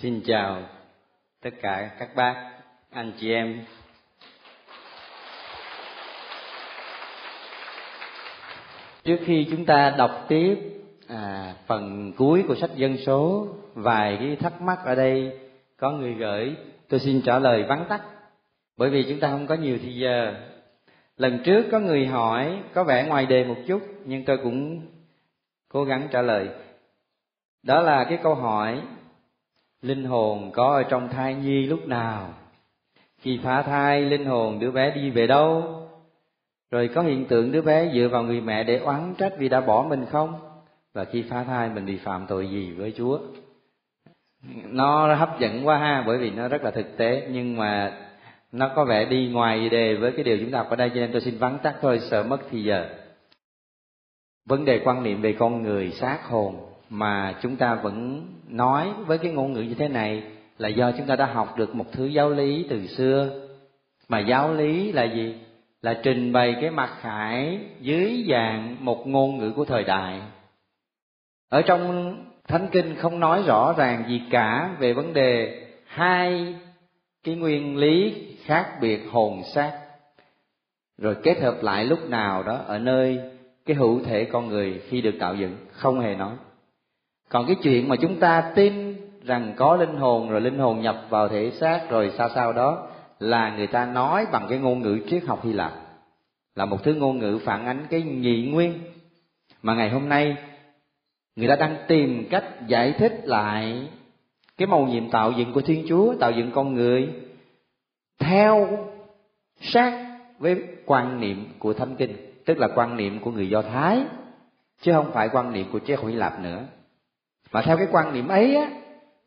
Xin chào tất cả các bác, anh chị em. Trước khi chúng ta đọc tiếp à, phần cuối của sách dân số, vài cái thắc mắc ở đây có người gửi, tôi xin trả lời vắn tắt. Bởi vì chúng ta không có nhiều thì giờ. Lần trước có người hỏi, có vẻ ngoài đề một chút, nhưng tôi cũng cố gắng trả lời. Đó là cái câu hỏi linh hồn có ở trong thai nhi lúc nào? Khi phá thai, linh hồn đứa bé đi về đâu? Rồi có hiện tượng đứa bé dựa vào người mẹ để oán trách vì đã bỏ mình không? Và khi phá thai, mình bị phạm tội gì với chúa? Nó hấp dẫn quá ha, bởi vì nó rất là thực tế. Nhưng mà nó có vẻ đi ngoài đề với cái điều chúng ta học ở đây, cho nên tôi xin vắn tắt thôi, sợ mất thì giờ. Vấn đề quan niệm về con người, xác hồn mà chúng ta vẫn nói với cái ngôn ngữ như thế này là do chúng ta đã học được một thứ giáo lý từ xưa. Mà giáo lý là gì? Là trình bày cái mặt khải dưới dạng một ngôn ngữ của thời đại. Ở trong thánh kinh không nói rõ ràng gì cả về vấn đề hai cái nguyên lý khác biệt hồn xác. Rồi kết hợp lại lúc nào đó ở nơi cái hữu thể con người khi được tạo dựng, không hề nói còn cái chuyện mà chúng ta tin rằng có linh hồn rồi linh hồn nhập vào thể xác rồi sao sao đó là người ta nói bằng cái ngôn ngữ triết học hy lạp. Là một thứ ngôn ngữ phản ánh cái nhị nguyên. Mà ngày hôm nay, người ta đang tìm cách giải thích lại cái mầu nhiệm tạo dựng của thiên chúa, tạo dựng con người theo sát với quan niệm của thánh kinh, tức là quan niệm của người do thái, chứ không phải quan niệm của triết học hy lạp nữa mà theo cái quan niệm ấy á,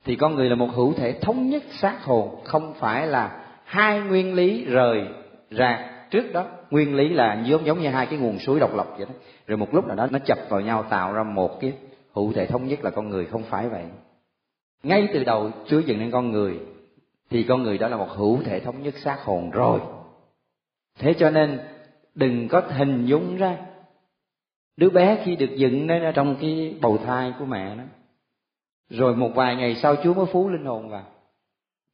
thì con người là một hữu thể thống nhất xác hồn, không phải là hai nguyên lý rời rạc trước đó. Nguyên lý là giống giống như hai cái nguồn suối độc lập vậy đó. Rồi một lúc nào đó nó chập vào nhau, tạo ra một cái hữu thể thống nhất là con người, không phải vậy. Ngay từ đầu Chúa dựng nên con người, thì con người đó là một hữu thể thống nhất xác hồn rồi. Thế cho nên đừng có hình dung ra đứa bé khi được dựng nên trong cái bầu thai của mẹ nó rồi một vài ngày sau chúa mới phú linh hồn vào.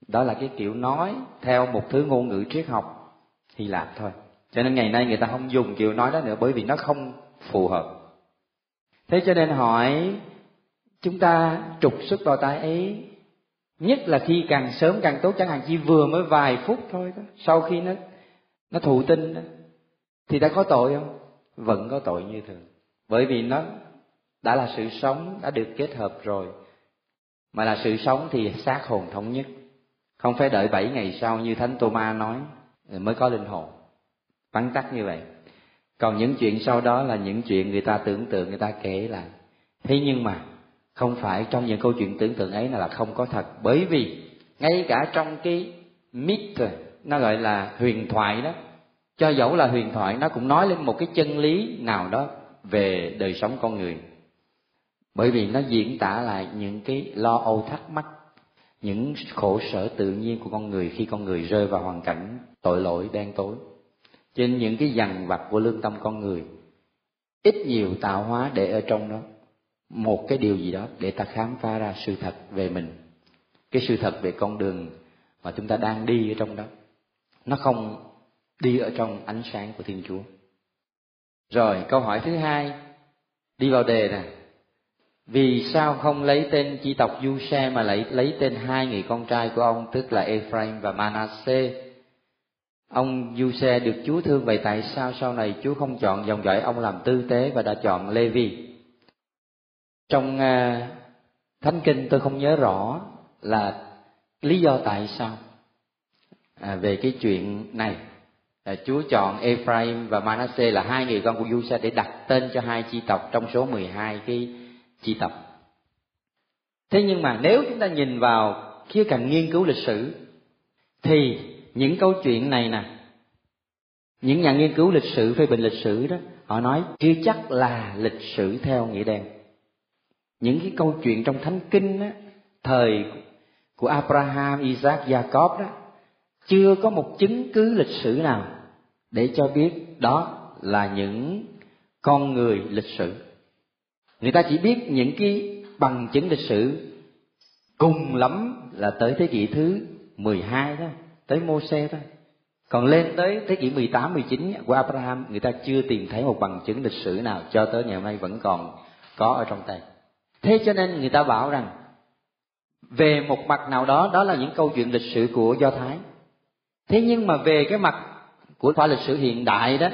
Đó là cái kiểu nói theo một thứ ngôn ngữ triết học hy lạp thôi. Cho nên ngày nay người ta không dùng kiểu nói đó nữa bởi vì nó không phù hợp. Thế cho nên hỏi, chúng ta trục xuất vào thai ấy, nhất là khi càng sớm càng tốt, chẳng hạn chỉ vừa mới vài phút thôi đó, sau khi nó nó thụ tinh đó, thì đã có tội không? Vẫn có tội như thường. Bởi vì nó đã là sự sống, đã được kết hợp rồi mà là sự sống thì xác hồn thống nhất. Không phải đợi bảy ngày sau như thánh tô ma nói mới có linh hồn. Vắn tắt như vậy. Còn những chuyện sau đó là những chuyện người ta tưởng tượng, người ta kể lại. Thế nhưng mà, không phải trong những câu chuyện tưởng tượng ấy là không có thật. Bởi vì, ngay cả trong cái myth, nó gọi là huyền thoại đó, cho dẫu là huyền thoại, nó cũng nói lên một cái chân lý nào đó về đời sống con người bởi vì nó diễn tả lại những cái lo âu thắc mắc, những khổ sở tự nhiên của con người khi con người rơi vào hoàn cảnh tội lỗi, đen tối. Trên những cái dằn vặt của lương tâm con người, ít nhiều tạo hóa để ở trong đó. Một cái điều gì đó để ta khám phá ra sự thật về mình. Cái sự thật về con đường mà chúng ta đang đi ở trong đó. Nó không đi ở trong ánh sáng của thiên chúa. Rồi, câu hỏi thứ hai, đi vào đề nè vì sao không lấy tên chi tộc du xe mà lại lấy tên hai người con trai của ông tức là Ephraim và Manasseh? Ông du xe được Chúa thương vậy tại sao sau này Chúa không chọn dòng dõi ông làm tư tế và đã chọn Levi trong uh, thánh kinh tôi không nhớ rõ là lý do tại sao à, về cái chuyện này. À, Chúa chọn Ephraim và Manasseh là hai người con của Du để đặt tên cho hai chi tộc trong số 12 cái chi tập. Thế nhưng mà nếu chúng ta nhìn vào khía cạnh nghiên cứu lịch sử thì những câu chuyện này nè những nhà nghiên cứu lịch sử phê bình lịch sử đó họ nói chưa chắc là lịch sử theo nghĩa đen. Những cái câu chuyện trong thánh kinh đó, thời của Abraham, Isaac, Jacob đó chưa có một chứng cứ lịch sử nào để cho biết đó là những con người lịch sử người ta chỉ biết những cái bằng chứng lịch sử cùng lắm là tới thế kỷ thứ 12 thôi, tới Mô-xe thôi. Còn lên tới thế kỷ 18, 19 của Abraham, người ta chưa tìm thấy một bằng chứng lịch sử nào cho tới ngày hôm nay vẫn còn có ở trong tay. Thế cho nên người ta bảo rằng về một mặt nào đó đó là những câu chuyện lịch sử của Do Thái. Thế nhưng mà về cái mặt của khoa lịch sử hiện đại đó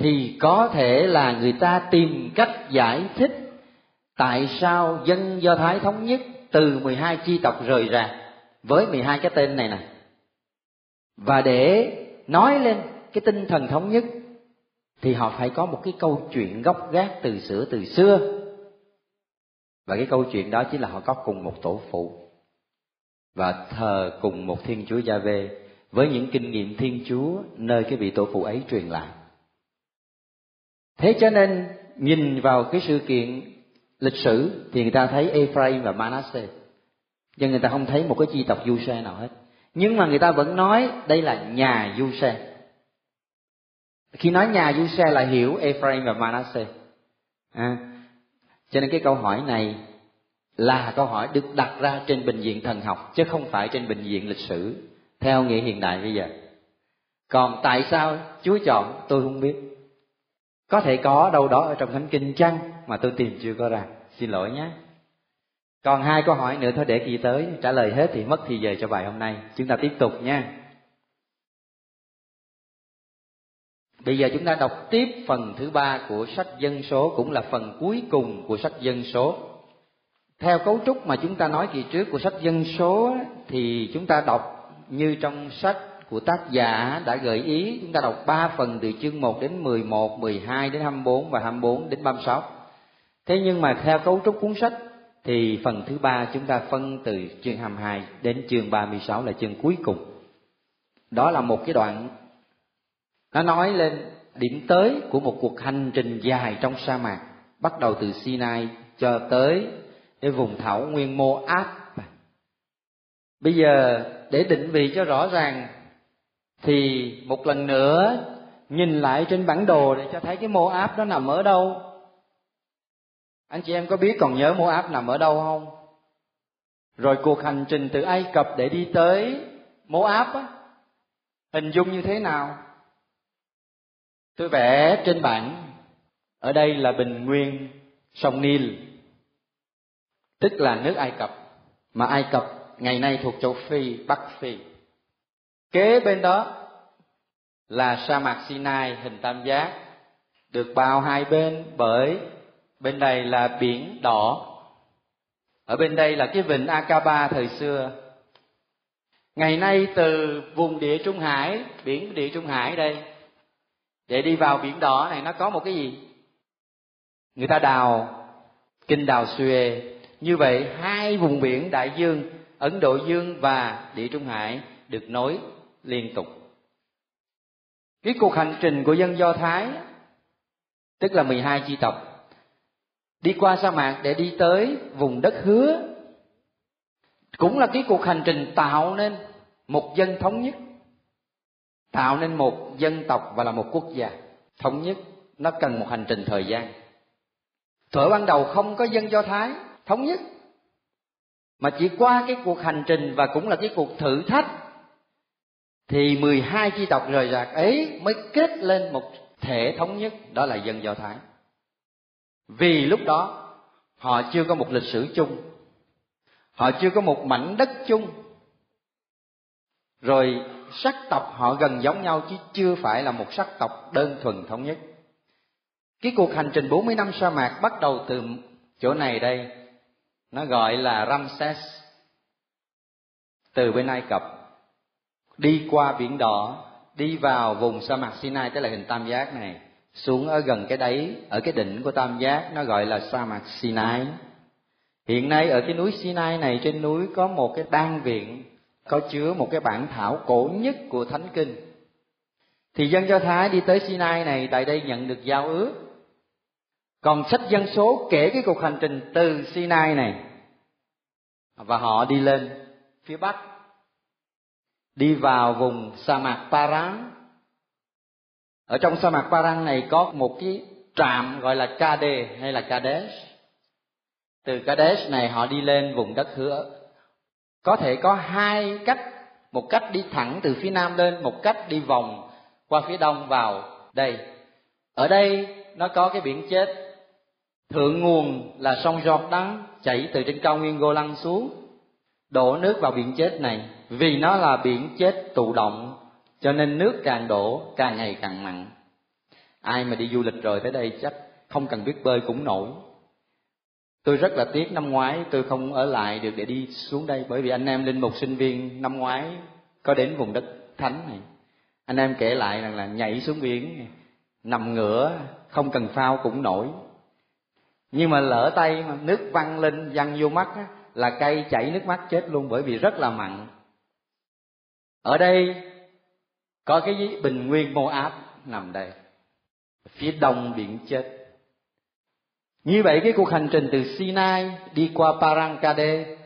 thì có thể là người ta tìm cách giải thích tại sao dân Do Thái thống nhất từ 12 chi tộc rời ra với 12 cái tên này nè. Và để nói lên cái tinh thần thống nhất thì họ phải có một cái câu chuyện gốc gác từ xưa từ xưa. Và cái câu chuyện đó chính là họ có cùng một tổ phụ và thờ cùng một Thiên Chúa Gia Vê với những kinh nghiệm Thiên Chúa nơi cái vị tổ phụ ấy truyền lại. Thế cho nên nhìn vào cái sự kiện lịch sử thì người ta thấy Ephraim và Manasseh. Nhưng người ta không thấy một cái chi tộc du xe nào hết. Nhưng mà người ta vẫn nói đây là nhà du xe. Khi nói nhà du xe là hiểu Ephraim và Manasseh. À, cho nên cái câu hỏi này là câu hỏi được đặt ra trên bệnh viện thần học chứ không phải trên bệnh viện lịch sử theo nghĩa hiện đại bây giờ. Còn tại sao Chúa chọn tôi không biết. Có thể có đâu đó ở trong thánh kinh chăng mà tôi tìm chưa có ra. Xin lỗi nhé. Còn hai câu hỏi nữa thôi, để kỳ tới, trả lời hết thì mất thì giờ cho bài hôm nay. Chúng ta tiếp tục nha. Bây giờ chúng ta đọc tiếp phần thứ ba của sách dân số, cũng là phần cuối cùng của sách dân số. Theo cấu trúc mà chúng ta nói kỳ trước của sách dân số thì chúng ta đọc như trong sách của tác giả đã gợi ý chúng ta đọc 3 phần từ chương 1 đến 11, 12 đến 24 và 24 đến 36. Thế nhưng mà theo cấu trúc cuốn sách thì phần thứ ba chúng ta phân từ chương 22 đến chương 36 là chương cuối cùng. Đó là một cái đoạn nó nói lên điểm tới của một cuộc hành trình dài trong sa mạc bắt đầu từ Sinai cho tới cái vùng thảo nguyên Moab. Bây giờ để định vị cho rõ ràng thì một lần nữa nhìn lại trên bản đồ để cho thấy cái mô áp nó nằm ở đâu. Anh chị em có biết còn nhớ mô áp nằm ở đâu không? Rồi cuộc hành trình từ Ai Cập để đi tới Moab á, hình dung như thế nào? Tôi vẽ trên bảng ở đây là bình nguyên sông Nil, tức là nước Ai Cập, mà Ai Cập ngày nay thuộc châu Phi, Bắc Phi. Kế bên đó là sa mạc Sinai hình tam giác, được bao hai bên bởi bên đây là biển đỏ, ở bên đây là cái vịnh Akaba thời xưa. Ngày nay từ vùng địa Trung Hải, biển địa Trung Hải đây, để đi vào biển đỏ này nó có một cái gì? Người ta đào kinh đào Suez. Như vậy hai vùng biển đại dương Ấn Độ Dương và Địa Trung Hải được nối liên tục. Cái cuộc hành trình của dân Do Thái, tức là 12 chi tộc, đi qua sa mạc để đi tới vùng đất hứa, cũng là cái cuộc hành trình tạo nên một dân thống nhất, tạo nên một dân tộc và là một quốc gia thống nhất nó cần một hành trình thời gian thuở ban đầu không có dân do thái thống nhất, mà chỉ qua cái cuộc hành trình và cũng là cái cuộc thử thách thì 12 chi tộc rời rạc ấy mới kết lên một thể thống nhất đó là dân do thái vì lúc đó họ chưa có một lịch sử chung họ chưa có một mảnh đất chung rồi sắc tộc họ gần giống nhau chứ chưa phải là một sắc tộc đơn thuần thống nhất. Cái cuộc hành trình 40 năm sa mạc bắt đầu từ chỗ này đây, nó gọi là Ramses. Từ bên Ai Cập, đi qua biển đỏ, đi vào vùng sa mạc Sinai tức là hình tam giác này, xuống ở gần cái đáy, ở cái đỉnh của tam giác nó gọi là sa mạc Sinai. Hiện nay ở cái núi Sinai này trên núi có một cái đan viện có chứa một cái bản thảo cổ nhất của Thánh Kinh. Thì dân Do Thái đi tới Sinai này tại đây nhận được giao ước. Còn sách dân số kể cái cuộc hành trình từ Sinai này và họ đi lên phía bắc đi vào vùng sa mạc Paran. Ở trong sa mạc Paran này có một cái trạm gọi là Kade hay là Kadesh. Từ Kadesh này họ đi lên vùng đất hứa có thể có hai cách, một cách đi thẳng từ phía nam lên, một cách đi vòng qua phía đông vào đây ở đây nó có cái biển chết thượng nguồn là sông Jordan, chảy từ trên cao nguyên Golan xuống đổ nước vào biển chết này vì nó là biển chết tụ động cho nên nước càng đổ càng ngày càng mặn. Ai mà đi du lịch rồi tới đây chắc không cần biết bơi cũng nổi. Tôi rất là tiếc năm ngoái tôi không ở lại được để đi xuống đây bởi vì anh em linh mục sinh viên năm ngoái có đến vùng đất thánh này. Anh em kể lại rằng là nhảy xuống biển nằm ngửa không cần phao cũng nổi. Nhưng mà lỡ tay mà nước văng lên văng vô mắt á, là cây chảy nước mắt chết luôn bởi vì rất là mặn. Ở đây có cái bình nguyên mô áp nằm đây. Phía đông biển chết. Như vậy cái cuộc hành trình từ Sinai đi qua Parangkade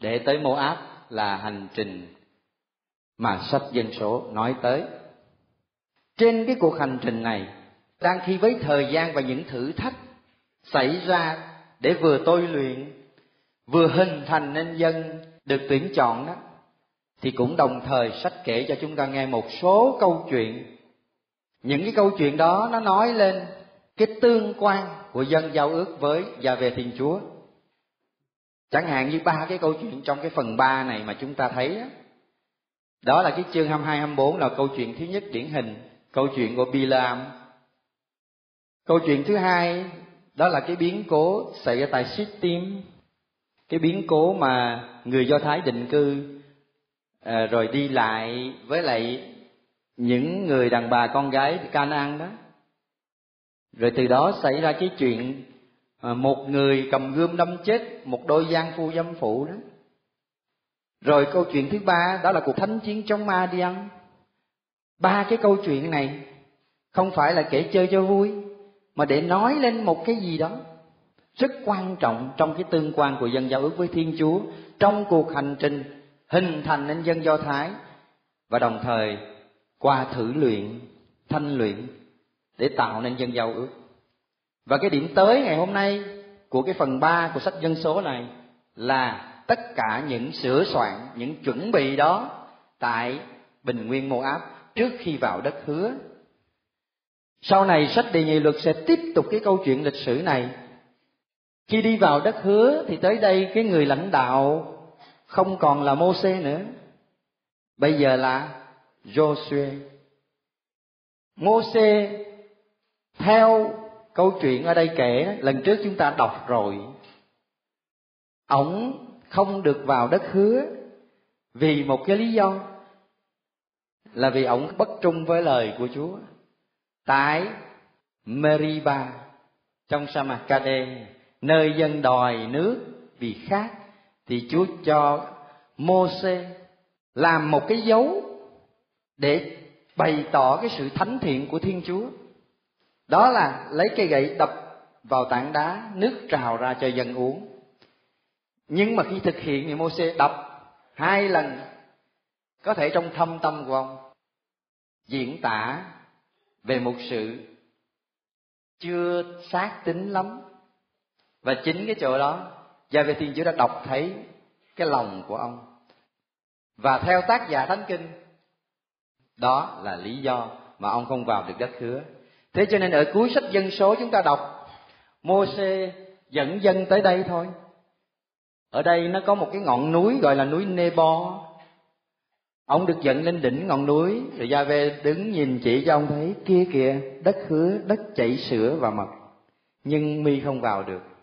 để tới Moab là hành trình mà sách dân số nói tới. Trên cái cuộc hành trình này, đang khi với thời gian và những thử thách xảy ra để vừa tôi luyện, vừa hình thành nên dân được tuyển chọn đó, thì cũng đồng thời sách kể cho chúng ta nghe một số câu chuyện. Những cái câu chuyện đó nó nói lên cái tương quan của dân giao ước với và về thiên chúa. Chẳng hạn như ba cái câu chuyện trong cái phần ba này mà chúng ta thấy đó, đó là cái chương 22 24 là câu chuyện thứ nhất điển hình câu chuyện của Bilam câu chuyện thứ hai đó là cái biến cố xảy ra tại Sittim cái biến cố mà người Do Thái định cư à, rồi đi lại với lại những người đàn bà con gái Canaan đó. Rồi từ đó xảy ra cái chuyện à, một người cầm gươm đâm chết một đôi gian phu dâm phụ đó. Rồi câu chuyện thứ ba đó là cuộc thánh chiến chống ma đi ăn ba cái câu chuyện này không phải là kể chơi cho vui mà để nói lên một cái gì đó rất quan trọng trong cái tương quan của dân giao ước với thiên chúa, trong cuộc hành trình hình thành nên dân do thái, và đồng thời qua thử luyện, thanh luyện để tạo nên dân giao ước. Và cái điểm tới ngày hôm nay của cái phần 3 của sách dân số này là tất cả những sửa soạn, những chuẩn bị đó tại bình nguyên mô áp trước khi vào đất hứa. Sau này, sách đề nghị luật sẽ tiếp tục cái câu chuyện lịch sử này khi đi vào đất hứa thì tới đây cái người lãnh đạo không còn là mô xê nữa bây giờ là joshua mô xê theo câu chuyện ở đây kể lần trước chúng ta đọc rồi ổng không được vào đất hứa vì một cái lý do là vì ổng bất trung với lời của Chúa. Tại Meriba trong sa mạc Cade, nơi dân đòi nước vì khác, thì Chúa cho Môse làm một cái dấu để bày tỏ cái sự thánh thiện của Thiên Chúa. Đó là lấy cây gậy đập vào tảng đá, nước trào ra cho dân uống. Nhưng mà khi thực hiện thì Môse đập hai lần, có thể trong thâm tâm của ông diễn tả về một sự chưa xác tính lắm và chính cái chỗ đó, gia về thiên chúa đã đọc thấy cái lòng của ông. Và theo tác giả thánh kinh, đó là lý do mà ông không vào được đất hứa. Thế cho nên ở cuối sách dân số chúng ta đọc Môse dẫn dân tới đây thôi. Ở đây nó có một cái ngọn núi gọi là núi Nebo. Ông được dẫn lên đỉnh ngọn núi, rồi gia về đứng nhìn chỉ cho ông thấy kia kìa, đất hứa, đất chảy sữa và mật. Nhưng mi không vào được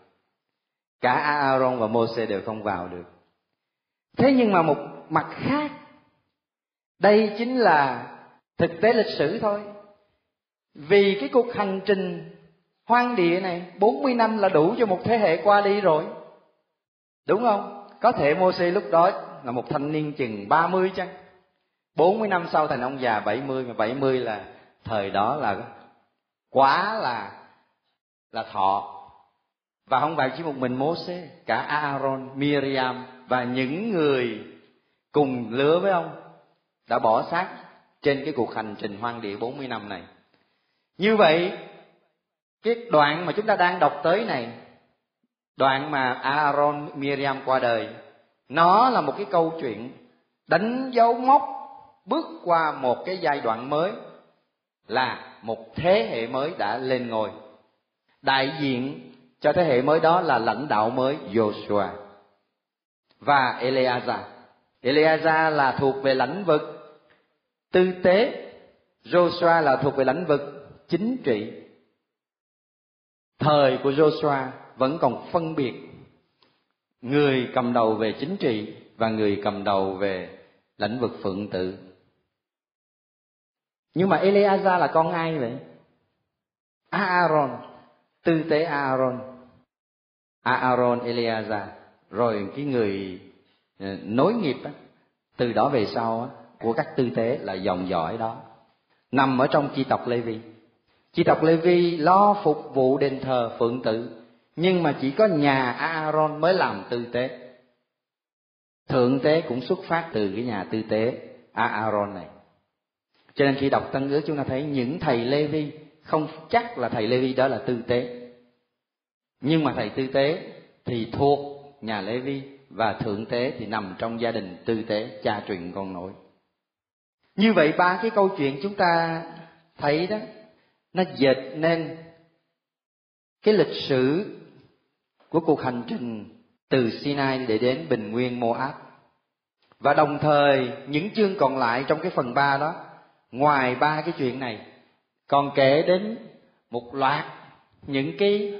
cả Aaron và Môse đều không vào được thế nhưng mà một mặt khác, đây chính là thực tế lịch sử thôi vì cái cuộc hành trình hoang địa này 40 năm là đủ cho một thế hệ qua đi rồi. Đúng không? Có thể Môse lúc đó là một thanh niên chừng 30 chăng? 40 năm sau thành ông già 70 mà 70 là thời đó là quá là là thọ. Và không phải chỉ một mình Moses, cả Aaron, Miriam và những người cùng lứa với ông đã bỏ xác trên cái cuộc hành trình hoang địa 40 năm này. Như vậy cái đoạn mà chúng ta đang đọc tới này đoạn mà Aaron Miriam qua đời nó là một cái câu chuyện đánh dấu mốc bước qua một cái giai đoạn mới là một thế hệ mới đã lên ngôi. Đại diện cho thế hệ mới đó là lãnh đạo mới Joshua và Eleazar. Eleazar là thuộc về lãnh vực tư tế, Joshua là thuộc về lãnh vực chính trị. Thời của Joshua vẫn còn phân biệt người cầm đầu về chính trị và người cầm đầu về lĩnh vực phượng tự. Nhưng mà Eleazar là con ai vậy? Aaron, tư tế Aaron. Aaron Eleazar rồi cái người ờ, nối nghiệp á, từ đó về sau á, của các tư tế là dòng dõi đó nằm ở trong chi tộc Lê Vi. Chi tộc Lê Vi lo phục vụ đền thờ phượng tự, nhưng mà chỉ có nhà Aaron mới làm tư tế. Thượng tế cũng xuất phát từ cái nhà tư tế Aaron này. Cho nên khi đọc Tân ước chúng ta thấy những thầy Lê Vi không chắc là thầy Lê Vi đó là tư tế. Nhưng mà thầy tư tế thì thuộc nhà Lê Vi và thượng tế thì nằm trong gia đình tư tế cha truyền con nối như vậy ba cái câu chuyện chúng ta thấy đó, nó dệt nên cái lịch sử của cuộc hành trình từ Sinai để đến bình nguyên Moab. Và đồng thời những chương còn lại trong cái phần ba đó, ngoài ba cái chuyện này, còn kể đến một loạt những cái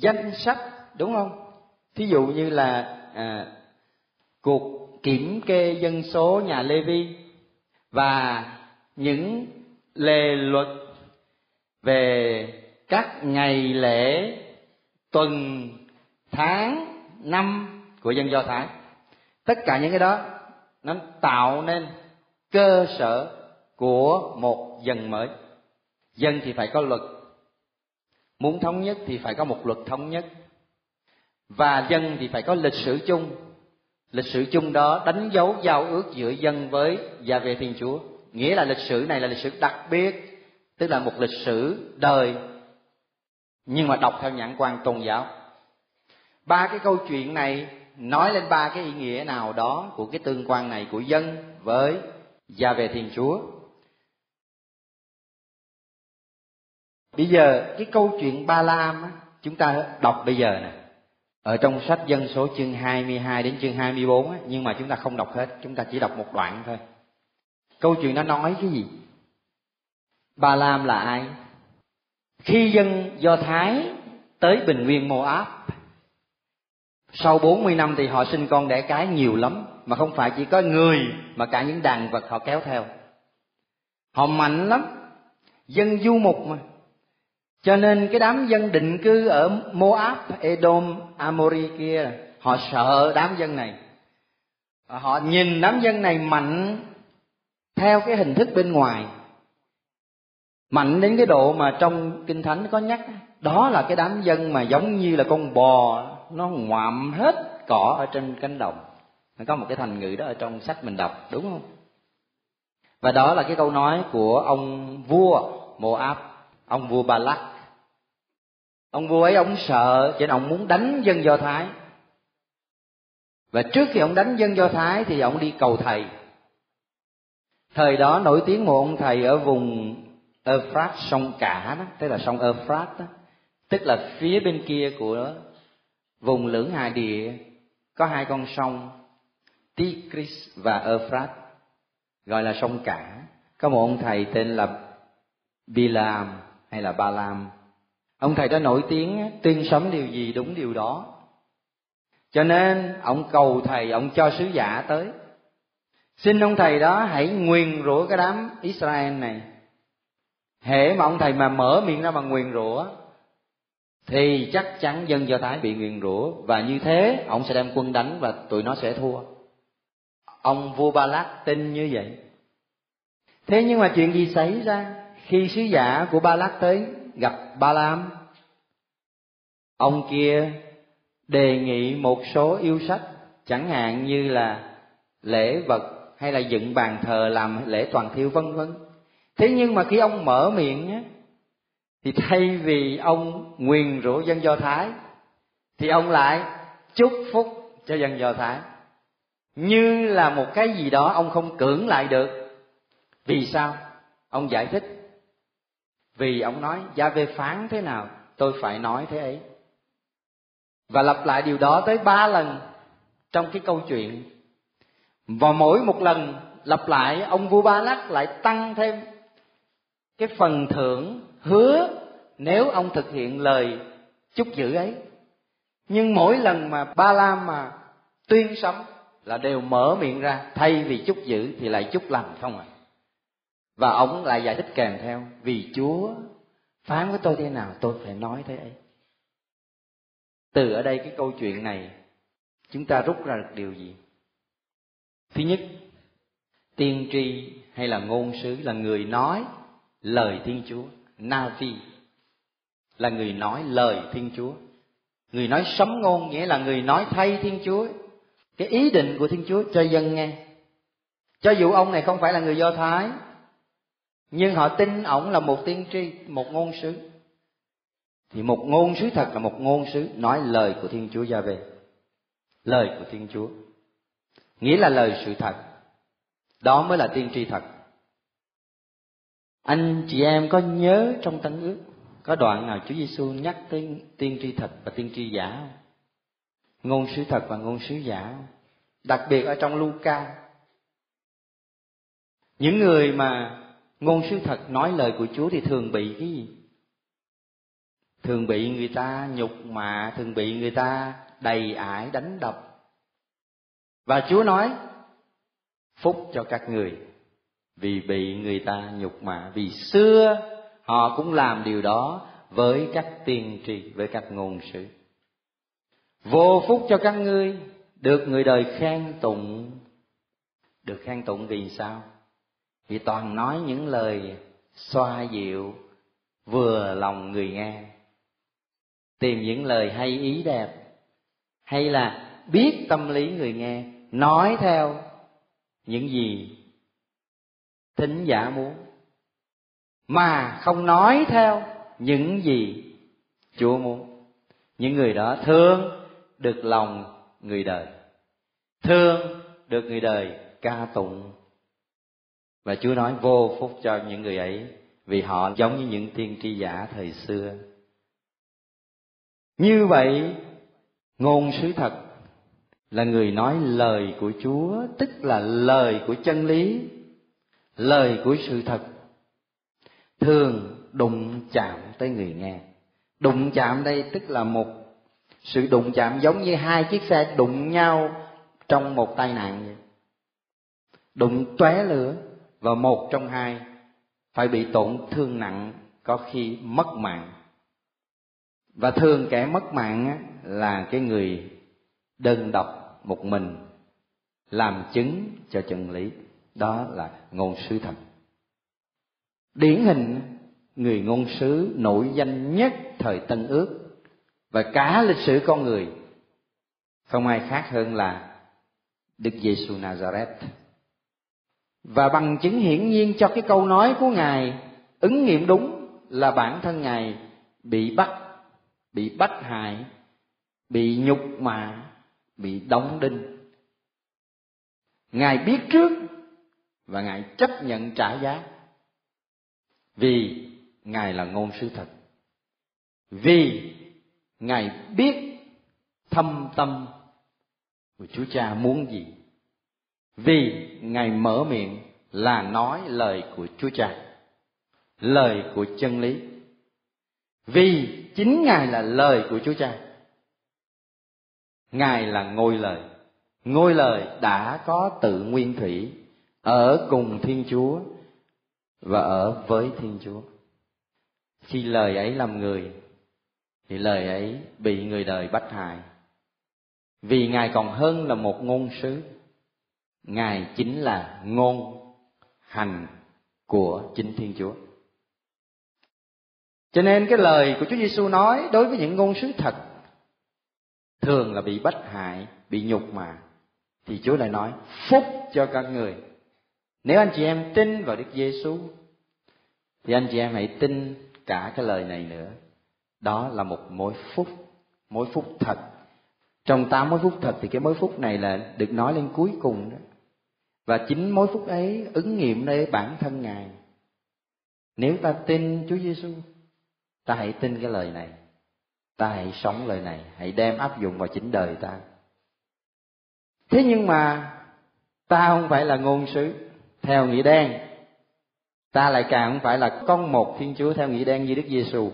danh sách đúng không? Thí dụ như là à, cuộc kiểm kê dân số nhà Lê Vi và những lề luật về các ngày lễ tuần tháng năm của dân do thái. Tất cả những cái đó nó tạo nên cơ sở của một dân mới. Dân thì phải có luật muốn thống nhất thì phải có một luật thống nhất. Và dân thì phải có lịch sử chung. Lịch sử chung đó đánh dấu giao ước giữa dân với gia về thiên chúa. Nghĩa là lịch sử này là lịch sử đặc biệt, tức là một lịch sử đời, nhưng mà đọc theo nhãn quan tôn giáo. Ba cái câu chuyện này nói lên ba cái ý nghĩa nào đó của cái tương quan này của dân với gia về thiên chúa. Bây giờ cái câu chuyện ba lam chúng ta đọc bây giờ nè ở trong sách dân số chương 22 đến chương 24 á, nhưng mà chúng ta không đọc hết, chúng ta chỉ đọc một đoạn thôi. Câu chuyện nó nói cái gì? Ba Lam là ai? Khi dân Do Thái tới bình nguyên Moab, sau 40 năm thì họ sinh con đẻ cái nhiều lắm, mà không phải chỉ có người mà cả những đàn vật họ kéo theo. Họ mạnh lắm, dân du mục mà, cho nên cái đám dân định cư ở Moab, Edom, Amori kia họ sợ đám dân này. Họ nhìn đám dân này mạnh theo cái hình thức bên ngoài. Mạnh đến cái độ mà trong Kinh Thánh có nhắc đó là cái đám dân mà giống như là con bò nó ngoạm hết cỏ ở trên cánh đồng. Nó có một cái thành ngữ đó ở trong sách mình đọc, đúng không? Và đó là cái câu nói của ông vua Moab, ông vua ba lắc, ông vua ấy ông sợ cho nên ông muốn đánh dân do thái. Và trước khi ông đánh dân do thái thì ông đi cầu thầy. Thời đó nổi tiếng một ông thầy ở vùng Euphrates sông cả đó tức là sông Euphrates đó tức là phía bên kia của vùng lưỡng hà địa có hai con sông Tigris và Euphrates gọi là sông cả. Có một ông thầy tên là Bilam hay là ba lam ông thầy đó nổi tiếng, tuyên sấm điều gì đúng điều đó. Cho nên, ông cầu thầy, ông cho sứ giả tới. Xin ông thầy đó hãy nguyền rủa cái đám israel này. Hễ mà ông thầy mà mở miệng ra bằng nguyền rủa, thì chắc chắn dân do thái bị nguyền rủa. Và như thế, ông sẽ đem quân đánh và tụi nó sẽ thua. Ông vua ba lát tin như vậy. Thế nhưng mà chuyện gì xảy ra? Khi sứ giả của ba lát tới gặp ba lam ông kia đề nghị một số yêu sách, chẳng hạn như là lễ vật hay là dựng bàn thờ làm lễ toàn thiêu vân vân. Thế nhưng mà khi ông mở miệng á, thì thay vì ông nguyền rủa dân do thái, thì ông lại chúc phúc cho dân do thái. Như là một cái gì đó ông không cưỡng lại được. Vì sao? Ông giải thích vì ông nói, gia về phán thế nào, tôi phải nói thế ấy. Và lặp lại điều đó tới ba lần trong cái câu chuyện. Và mỗi một lần lặp lại, ông vua ba lắc lại tăng thêm cái phần thưởng, hứa nếu ông thực hiện lời chúc giữ ấy. Nhưng mỗi lần mà ba la mà tuyên sống là đều mở miệng ra, thay vì chúc giữ thì lại chúc lành không à? Và ông lại giải thích kèm theo, vì chúa phán với tôi thế nào, tôi phải nói thế ấy. Từ ở đây cái câu chuyện này, chúng ta rút ra được điều gì? Thứ nhất, tiên tri hay là ngôn sứ là người nói lời thiên chúa. Navi là người nói lời thiên chúa. Người nói sấm ngôn nghĩa là người nói thay thiên chúa. Cái ý định của thiên chúa, cho dân nghe. Cho dù ông này không phải là người do thái nhưng họ tin ổng là một tiên tri, một ngôn sứ thì một ngôn sứ thật là một ngôn sứ nói lời của thiên chúa gia về lời của thiên chúa nghĩa là lời sự thật đó mới là tiên tri thật anh chị em có nhớ trong tân ước, có đoạn nào Chúa Giêsu nhắc tới tiên tri thật và tiên tri giả không? Ngôn sứ thật và ngôn sứ giả không? Đặc biệt ở trong Luca. Những người mà ngôn sứ thật nói lời của Chúa thì thường bị cái gì? Thường bị người ta nhục mạ, thường bị người ta đầy ải đánh đập. Và Chúa nói, phúc cho các người vì bị người ta nhục mạ vì xưa họ cũng làm điều đó với các tiên tri với các ngôn sứ vô phúc cho các ngươi được người đời khen tụng được khen tụng vì sao thì toàn nói những lời xoa dịu, vừa lòng người nghe tìm những lời hay, ý đẹp, hay là biết tâm lý người nghe, nói theo những gì thính giả muốn mà không nói theo những gì Chúa muốn. Những người đó thương được lòng người đời. Thương được người đời ca tụng. Và Chúa nói vô phúc cho những người ấy vì họ giống như những tiên tri giả thời xưa. Như vậy, ngôn sứ thật là người nói lời của Chúa, tức là lời của chân lý, lời của sự thật thường đụng chạm tới người nghe. Đụng chạm đây tức là một sự đụng chạm giống như hai chiếc xe đụng nhau trong một tai nạn vậy. Đụng tóe lửa và một trong hai phải bị tổn thương nặng có khi mất mạng. Và thường kẻ mất mạng là cái người đơn độc một mình, làm chứng cho chân lý. Đó là ngôn sứ thật điển hình, người ngôn sứ nổi danh nhất thời Tân Ước và cả lịch sử con người, không ai khác hơn là Đức Giêsu Nazareth. Và bằng chứng hiển nhiên cho cái câu nói của Ngài ứng nghiệm đúng là bản thân Ngài bị bắt, bị bắt hại, bị nhục mạ, bị đóng đinh. Ngài biết trước và Ngài chấp nhận trả giá. Vì ngài là ngôn sứ thật. Vì ngài biết thâm tâm của chúa cha muốn gì vì ngài mở miệng là nói lời của chúa cha, lời của chân lý. Vì chính ngài là lời của chúa cha, ngài là ngôi lời. Ngôi lời đã có tự nguyên thủy ở cùng thiên chúa và ở với thiên chúa. Khi lời ấy làm người, thì lời ấy bị người đời bắt hại. Vì ngài còn hơn là một ngôn sứ ngài chính là ngôn hành của chính thiên chúa. Cho nên cái lời của Chúa Giêsu nói đối với những ngôn sứ thật thường là bị bất hại, bị nhục mà thì Chúa lại nói phúc cho các người. Nếu anh chị em tin vào Đức Giêsu thì anh chị em hãy tin cả cái lời này nữa. Đó là một mối phúc, mối phúc thật. Trong tám mối phúc thật thì cái mối phúc này là được nói lên cuối cùng đó và chính mối phúc ấy ứng nghiệm nơi bản thân ngài. Nếu ta tin Chúa Giêsu ta hãy tin cái lời này. Ta hãy sống lời này. Hãy đem áp dụng vào chính đời ta. Thế nhưng mà ta không phải là ngôn sứ theo nghĩa đen. Ta lại càng không phải là con một thiên chúa theo nghĩa đen như đức giêsu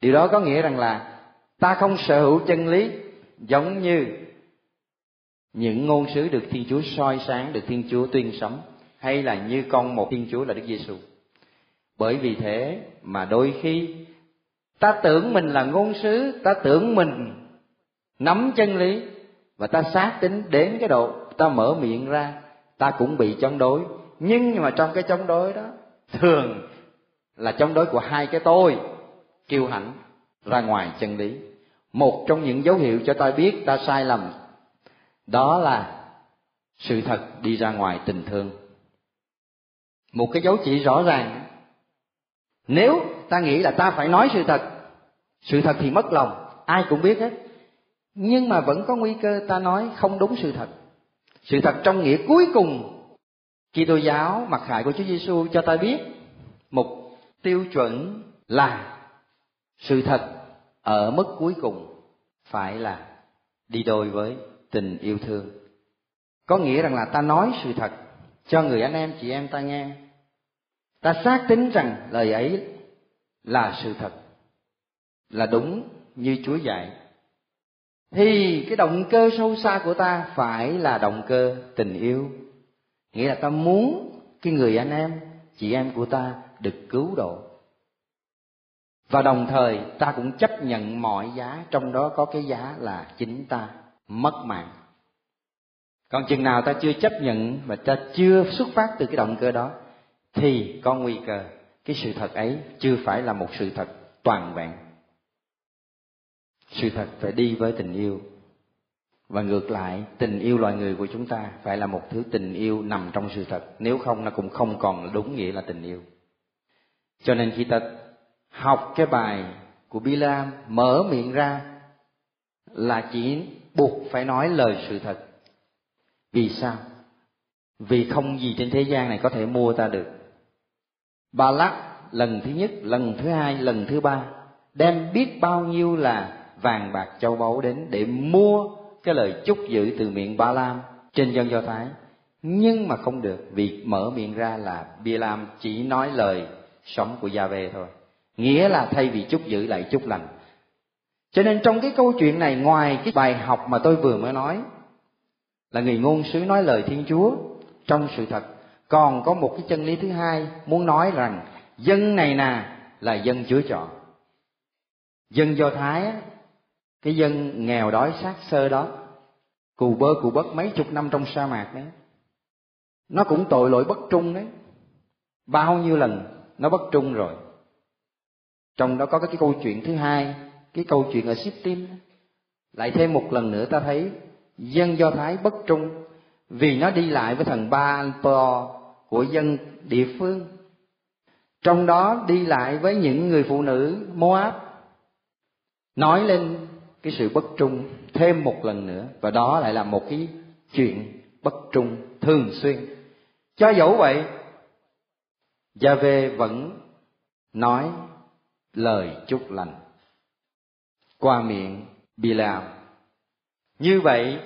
điều đó có nghĩa rằng là ta không sở hữu chân lý giống như những ngôn sứ được thiên chúa soi sáng, được thiên chúa tuyên sống hay là như con một thiên chúa là đức giêsu bởi vì thế mà đôi khi, ta tưởng mình là ngôn sứ, ta tưởng mình nắm chân lý, và ta xác tính đến cái độ ta mở miệng ra, ta cũng bị chống đối. Nhưng mà trong cái chống đối đó, thường là chống đối của hai cái tôi kiêu hãnh ra ngoài chân lý. Một trong những dấu hiệu cho ta biết ta sai lầm đó là sự thật đi ra ngoài tình thương. Một cái dấu chỉ rõ ràng, nếu ta nghĩ là ta phải nói sự thật sự thật thì mất lòng, ai cũng biết hết. Nhưng mà vẫn có nguy cơ ta nói không đúng sự thật. Sự thật trong nghĩa cuối cùng, Kitô giáo mặc khải của Chúa Giêsu cho ta biết một tiêu chuẩn là sự thật ở mức cuối cùng phải là đi đôi với tình yêu thương. Có nghĩa rằng là ta nói sự thật cho người anh em, chị em ta nghe. Ta xác tính rằng lời ấy là sự thật, là đúng như chúa dạy. Thì cái động cơ sâu xa của ta phải là động cơ tình yêu. Nghĩa là ta muốn cái người anh em, chị em của ta được cứu độ. Và đồng thời ta cũng chấp nhận mọi giá, trong đó có cái giá là chính ta mất mạng. Còn chừng nào ta chưa chấp nhận và ta chưa xuất phát từ cái động cơ đó, thì có nguy cơ cái sự thật ấy chưa phải là một sự thật toàn vẹn. Sự thật phải đi với tình yêu. Và ngược lại, tình yêu loài người của chúng ta phải là một thứ tình yêu nằm trong sự thật. Nếu không, nó cũng không còn đúng nghĩa là tình yêu. Cho nên khi ta học cái bài của Bilam, mở miệng ra là chỉ buộc phải nói lời sự thật. Vì sao? Vì không gì trên thế gian này có thể mua ta được. Ba lắc lần thứ nhất, lần thứ hai, lần thứ ba đem biết bao nhiêu là vàng bạc châu báu đến để mua cái lời chúc giữ từ miệng ba lam trên dân do thái. Nhưng mà không được, vì mở miệng ra là bia lam chỉ nói lời sống của gia về thôi. Nghĩa là thay vì chúc giữ lại chúc lành cho nên trong cái câu chuyện này, ngoài cái bài học mà tôi vừa mới nói, là người ngôn sứ nói lời thiên chúa trong sự thật, còn có một cái chân lý thứ hai muốn nói rằng dân này nè là dân chúa chọn. Dân do thái cái dân nghèo đói xác sơ đó, cù bơ cù bất mấy chục năm trong sa mạc đấy, nó cũng tội lỗi bất trung đấy. Bao nhiêu lần nó bất trung rồi. Trong đó có cái câu chuyện thứ hai cái câu chuyện ở Sittim lại thêm một lần nữa ta thấy dân do thái bất trung vì nó đi lại với thần ba po của dân địa phương. Trong đó đi lại với những người phụ nữ moab. Nói lên cái sự bất trung thêm một lần nữa, và đó lại là một cái chuyện bất trung thường xuyên. Cho dẫu vậy, gia Vê vẫn nói lời chúc lành qua miệng bị làm Như vậy,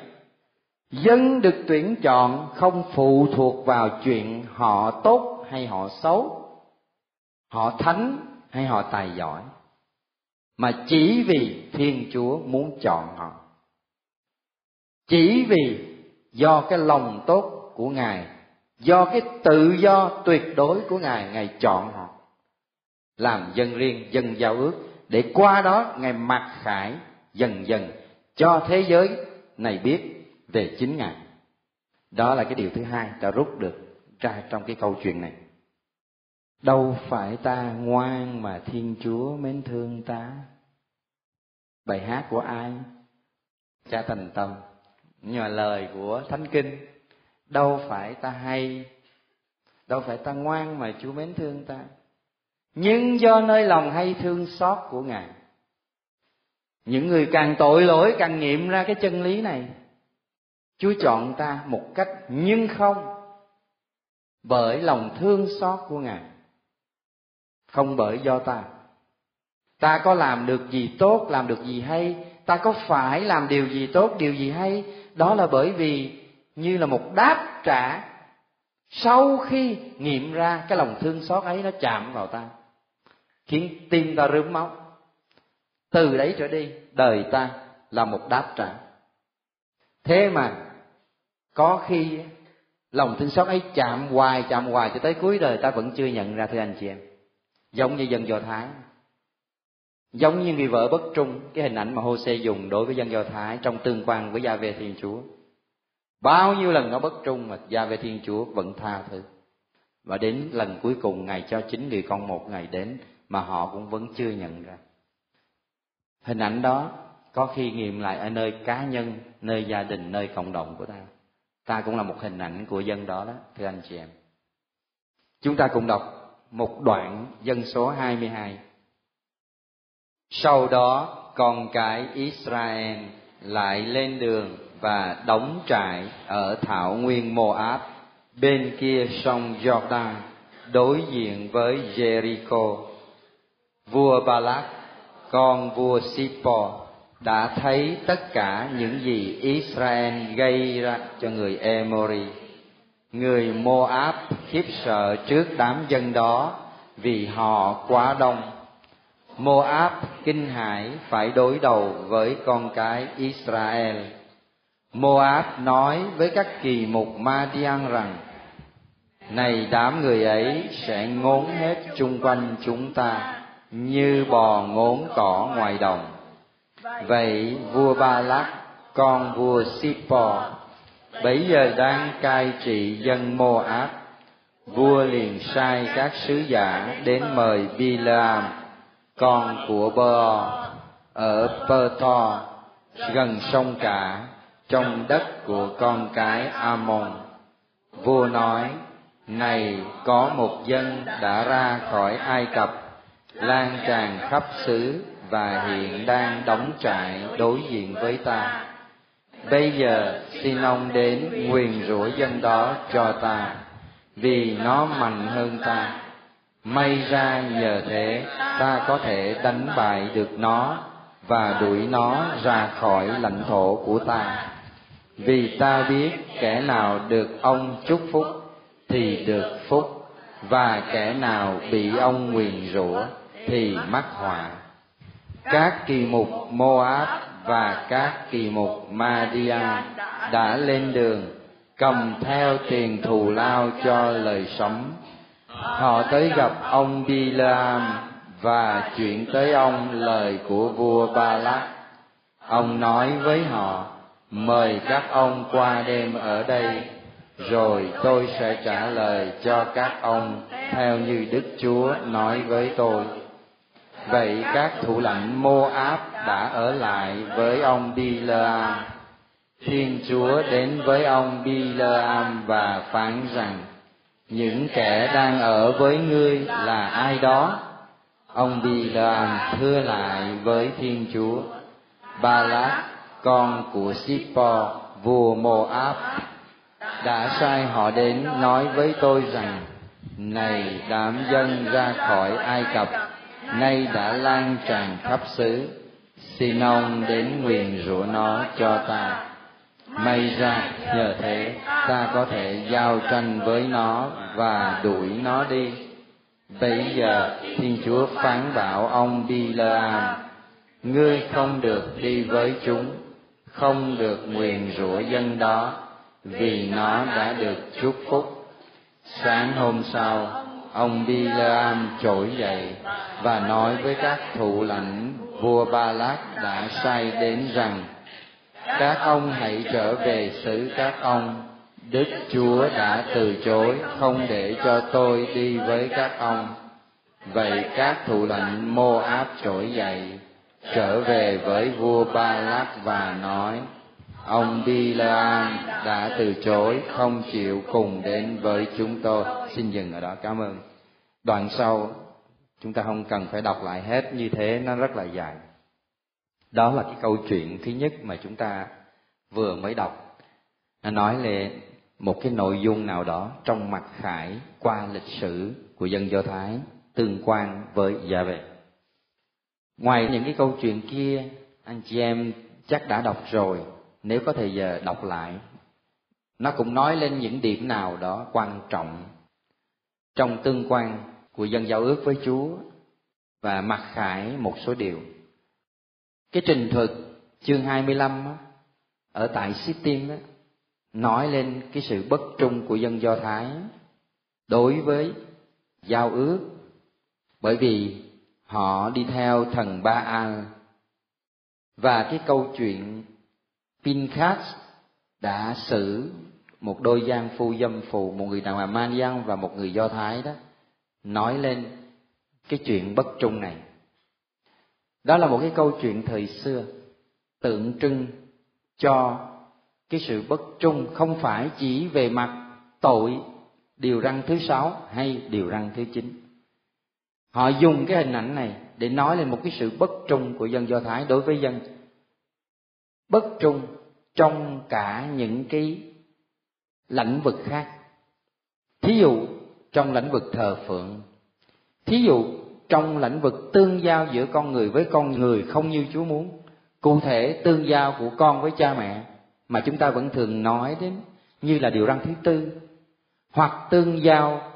dân được tuyển chọn không phụ thuộc vào chuyện họ tốt hay họ xấu, họ thánh hay họ tài giỏi, mà chỉ vì Thiên Chúa muốn chọn họ. Chỉ vì do cái lòng tốt của Ngài, do cái tự do tuyệt đối của Ngài, Ngài chọn họ làm dân riêng dân giao ước để qua đó ngài mặc khải dần dần cho thế giới này biết về chính ngài. Đó là cái điều thứ hai ta rút được ra trong cái câu chuyện này. Đâu phải ta ngoan mà thiên chúa mến thương ta? Bài hát của ai? Cha thành tâm. Nhưng mà lời của thánh kinh, đâu phải ta hay, đâu phải ta ngoan mà chúa mến thương ta? Nhưng do nơi lòng hay thương xót của ngài, những người càng tội lỗi càng nghiệm ra cái chân lý này, chúa chọn ta một cách nhưng không bởi lòng thương xót của ngài, không bởi do ta. Ta có làm được gì tốt, làm được gì hay? Ta có phải làm điều gì tốt, điều gì hay? Đó là bởi vì như là một đáp trả sau khi nghiệm ra cái lòng thương xót ấy nó chạm vào ta khiến tim ta rướm máu. Từ đấy trở đi, đời ta là một đáp trả. Thế mà, có khi lòng thương xót ấy chạm hoài chạm hoài cho tới cuối đời ta vẫn chưa nhận ra, thưa anh chị em. Giống như dân do thái. Giống như người vợ bất trung, cái hình ảnh mà Hô-xê dùng đối với dân do thái trong tương quan với gia về thiên chúa. Bao nhiêu lần nó bất trung mà gia về thiên chúa vẫn tha thứ. Và đến lần cuối cùng, ngài cho chính người con một ngày đến mà họ cũng vẫn chưa nhận ra. Hình ảnh đó có khi nghiệm lại ở nơi cá nhân, nơi gia đình, nơi cộng đồng của ta. Ta cũng là một hình ảnh của dân đó đó, thưa anh chị em. Chúng ta cùng đọc một đoạn dân số 22 sau đó, con cái Israel lại lên đường và đóng trại ở thảo nguyên Moab bên kia sông Jordan, đối diện với Jericho. Vua Balak, con vua Sippo đã thấy tất cả những gì Israel gây ra cho người Emori. Người Moab khiếp sợ trước đám dân đó vì họ quá đông. Moab kinh hãi phải đối đầu với con cái Israel. Moab nói với các kỳ mục Madian rằng: Này đám người ấy sẽ ngốn hết chung quanh chúng ta như bò ngốn cỏ ngoài đồng vậy vua ba lắc con vua sippo bấy giờ đang cai trị dân mô áp vua liền sai các sứ giả đến mời bilam con của bơ ở Perto gần sông cả trong đất của con cái Amon. Vua nói, này có một dân đã ra khỏi Ai Cập, lan tràn khắp xứ và hiện đang đóng trại đối diện với ta. Bây giờ, xin ông đến nguyền rủa dân đó cho ta, vì nó mạnh hơn ta. May ra nhờ thế, ta có thể đánh bại được nó và đuổi nó ra khỏi lãnh thổ của ta. Vì ta biết kẻ nào được ông chúc phúc thì được phúc và kẻ nào bị ông nguyền rủa thì mắc họa các kỳ mục Moab và các kỳ mục Madian đã lên đường cầm theo tiền thù lao cho lời sống. Họ tới gặp ông Bilam và chuyển tới ông lời của vua Ba Lắc. Ông nói với họ, mời các ông qua đêm ở đây, rồi tôi sẽ trả lời cho các ông theo như Đức Chúa nói với tôi vậy các thủ lãnh Moab đã ở lại với ông Bileam. Thiên Chúa đến với ông Bileam và phán rằng, những kẻ đang ở với ngươi là ai đó? Ông Bileam thưa lại với Thiên Chúa, Balak, con của Sippo, vua Moab, đã sai họ đến nói với tôi rằng, này đám dân ra khỏi Ai Cập nay đã lan tràn khắp xứ xin ông đến nguyền rủa nó cho ta. May ra nhờ thế ta có thể giao tranh với nó và đuổi nó đi. Bây giờ thiên chúa phán bảo ông Bileam ngươi không được đi với chúng không được nguyền rủa dân đó vì nó đã được chúc phúc sáng hôm sau ông Bileam trỗi dậy và nói với các thủ lãnh vua Ba Lát đã sai đến rằng các ông hãy trở về xứ các ông Đức Chúa đã từ chối không để cho tôi đi với các ông. Vậy các thủ lãnh Moab trỗi dậy, trở về với vua Ba Lát và nói, Ông Bileam đã từ chối không chịu cùng đến với chúng tôi. Xin dừng ở đó, cảm ơn. Đoạn sau chúng ta không cần phải đọc lại hết như thế nó rất là dài đó là cái câu chuyện thứ nhất mà chúng ta vừa mới đọc nó nói về một cái nội dung nào đó trong mặt khải qua lịch sử của dân do thái tương quan với gia về ngoài những cái câu chuyện kia anh chị em chắc đã đọc rồi nếu có thời giờ đọc lại nó cũng nói lên những điểm nào đó quan trọng trong tương quan của dân giao ước với Chúa và mặc khải một số điều. Cái trình thuật chương 25 á, ở tại Sittim á, nói lên cái sự bất trung của dân Do Thái đối với giao ước bởi vì họ đi theo thần Ba Al và cái câu chuyện Pinchas đã xử một đôi gian phu dâm phù, một người đàn bà man dân và một người do thái đó, nói lên cái chuyện bất trung này. Đó là một cái câu chuyện thời xưa, tượng trưng cho cái sự bất trung không phải chỉ về mặt tội, điều răng thứ sáu hay điều răng thứ chín. Họ dùng cái hình ảnh này để nói lên một cái sự bất trung của dân do thái đối với dân bất trung trong cả những cái lĩnh vực khác. Thí dụ, trong lĩnh vực thờ phượng. Thí dụ, trong lĩnh vực tương giao giữa con người với con người không như chúa muốn. Cụ thể, tương giao của con với cha mẹ mà chúng ta vẫn thường nói đến như là điều răn thứ tư. Hoặc tương giao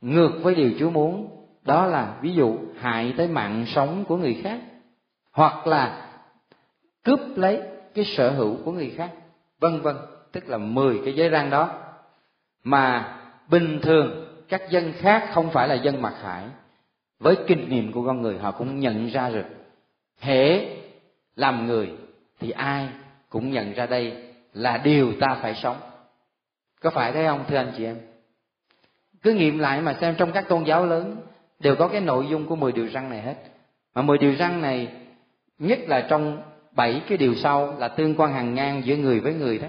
ngược với điều chúa muốn, đó là ví dụ hại tới mạng sống của người khác. Hoặc là cướp lấy cái sở hữu của người khác vân vân tức là 10 cái giới răng đó. Mà bình thường các dân khác không phải là dân mặc khải. Với kinh nghiệm của con người họ cũng nhận ra rồi, hễ làm người thì ai cũng nhận ra đây là điều ta phải sống. Có phải thế không thưa anh chị em? Cứ nghiệm lại mà xem trong các tôn giáo lớn đều có cái nội dung của 10 điều răng này hết. Mà 10 điều răng này nhất là trong bảy cái điều sau là tương quan hàng ngang giữa người với người đó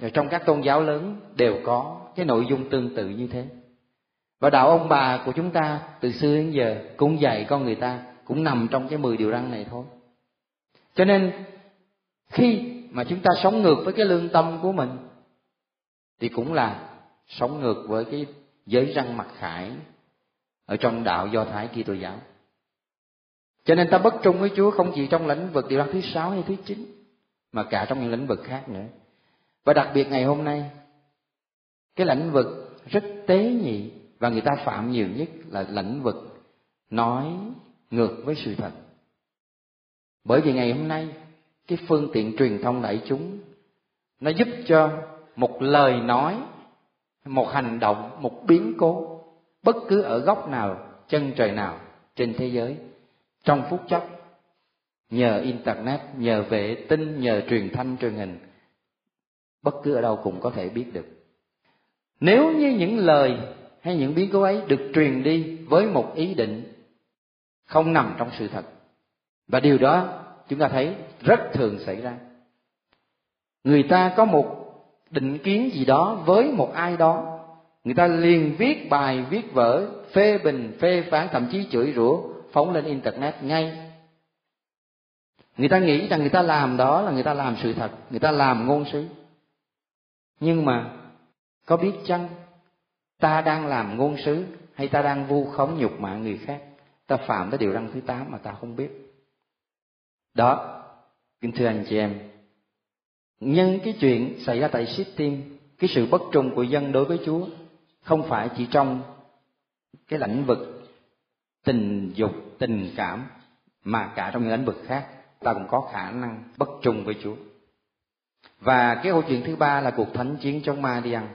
rồi trong các tôn giáo lớn đều có cái nội dung tương tự như thế. Và đạo ông bà của chúng ta từ xưa đến giờ cũng dạy con người ta, cũng nằm trong cái mười điều răn này thôi. Cho nên, khi mà chúng ta sống ngược với cái lương tâm của mình, thì cũng là sống ngược với cái giới răng mặt khải ở trong đạo do thái kitô giáo cho nên ta bất trung với chúa không chỉ trong lĩnh vực điều răn thứ sáu hay thứ chín, mà cả trong những lĩnh vực khác nữa. Và đặc biệt ngày hôm nay, cái lĩnh vực rất tế nhị và người ta phạm nhiều nhất là lĩnh vực nói ngược với sự thật. Bởi vì ngày hôm nay, cái phương tiện truyền thông đại chúng, nó giúp cho một lời nói, một hành động, một biến cố, bất cứ ở góc nào, chân trời nào, trên thế giới trong phút chốc, nhờ internet, nhờ vệ tinh, nhờ truyền thanh, truyền hình, bất cứ ở đâu cũng có thể biết được. Nếu như những lời hay những biến cố ấy được truyền đi với một ý định không nằm trong sự thật, và điều đó chúng ta thấy rất thường xảy ra. Người ta có một định kiến gì đó với một ai đó, người ta liền viết bài, viết vở, phê bình, phê phán, thậm chí chửi rủa phóng lên internet ngay. Người ta nghĩ rằng người ta làm đó là người ta làm sự thật, người ta làm ngôn sứ. Nhưng mà có biết chăng, ta đang làm ngôn sứ hay ta đang vu khống nhục mạ người khác? Ta phạm tới điều răn thứ tám mà ta không biết. Đó, kính thưa anh chị em, nhân cái chuyện xảy ra tại Sittim cái sự bất trung của dân đối với Chúa không phải chỉ trong cái lãnh vực tình dục, tình cảm, mà cả trong những lĩnh vực khác, ta cũng có khả năng bất trung với Chúa. Và cái câu chuyện thứ ba là cuộc thánh chiến chống ma đi ăn.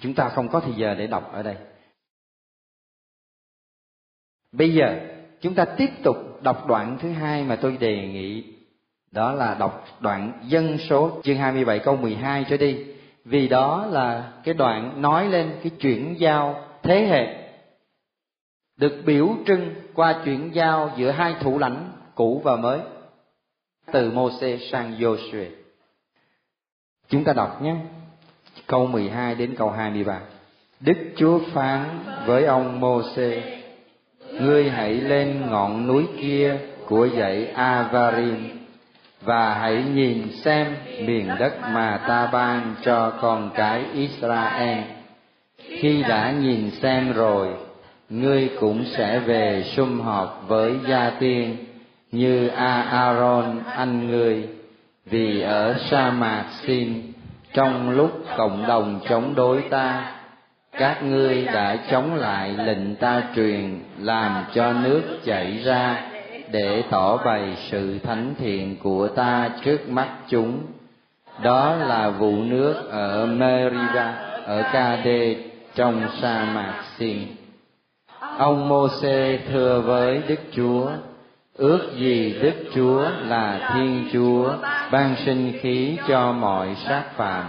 Chúng ta không có thời giờ để đọc ở đây. Bây giờ, chúng ta tiếp tục đọc đoạn thứ hai mà tôi đề nghị. Đó là đọc đoạn dân số, chương 27 câu 12 cho đi. Vì đó là cái đoạn nói lên cái chuyển giao thế hệ được biểu trưng qua chuyển giao giữa hai thủ lãnh cũ và mới từ Moses sang Joshua Chúng ta đọc nhé. Câu 12 đến câu 23. Đức Chúa phán với ông Môse: Ngươi hãy lên ngọn núi kia của dãy Avarim và hãy nhìn xem miền đất mà ta ban cho con cái Israel. Khi đã nhìn xem rồi, ngươi cũng sẽ về sum họp với gia tiên như Aaron anh ngươi, vì ở sa mạc Sin trong lúc cộng đồng chống đối ta các ngươi đã chống lại lệnh ta truyền làm cho nước chảy ra để tỏ bày sự thánh thiện của ta trước mắt chúng. Đó là vụ nước ở Meriba ở Kade trong sa mạc Sin ông Môse thưa với Đức Chúa, ước gì Đức Chúa là Thiên Chúa, ban sinh khí cho mọi sát phạm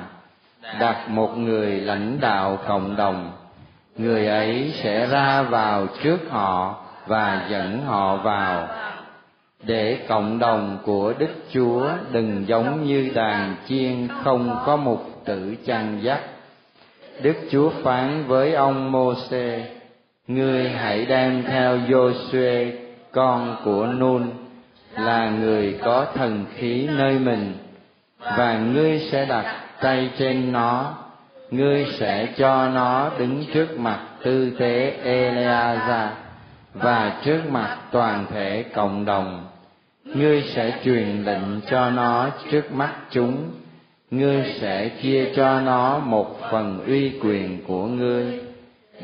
đặt một người lãnh đạo cộng đồng, người ấy sẽ ra vào trước họ và dẫn họ vào. Để cộng đồng của đức chúa đừng giống như đàn chiên không có mục tử chăn dắt. Đức chúa phán với ông mô-xê ngươi hãy đem theo Joshua, con của Nun, là người có thần khí nơi mình, và ngươi sẽ đặt tay trên nó. Ngươi sẽ cho nó đứng trước mặt tư tế Eleazar và trước mặt toàn thể cộng đồng. Ngươi sẽ truyền lệnh cho nó trước mắt chúng. Ngươi sẽ chia cho nó một phần uy quyền của ngươi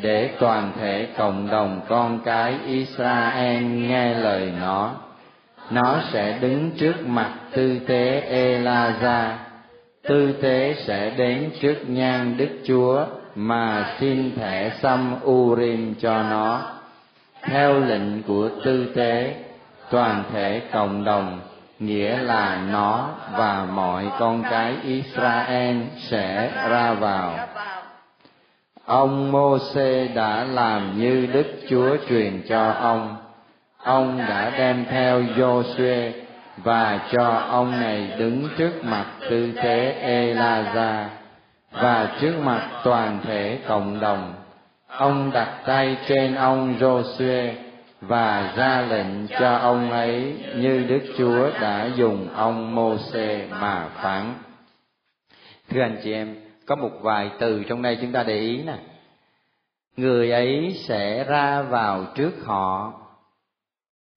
để toàn thể cộng đồng con cái Israel nghe lời nó nó sẽ đứng trước mặt tư tế Elaza tư tế sẽ đến trước nhan Đức Chúa mà xin thẻ xăm Urim cho nó. Theo lệnh của tư tế, toàn thể cộng đồng, nghĩa là nó và mọi con cái Israel sẽ ra vào. Ông Môse đã làm như Đức Chúa truyền cho ông. Ông đã đem theo Joshua và cho ông này đứng trước mặt tư thế Elaza và trước mặt toàn thể cộng đồng. Ông đặt tay trên ông Joshua và ra lệnh cho ông ấy như Đức Chúa đã dùng ông Môse mà phán. Thưa anh chị em, có một vài từ trong đây chúng ta để ý nè. Người ấy sẽ ra vào trước họ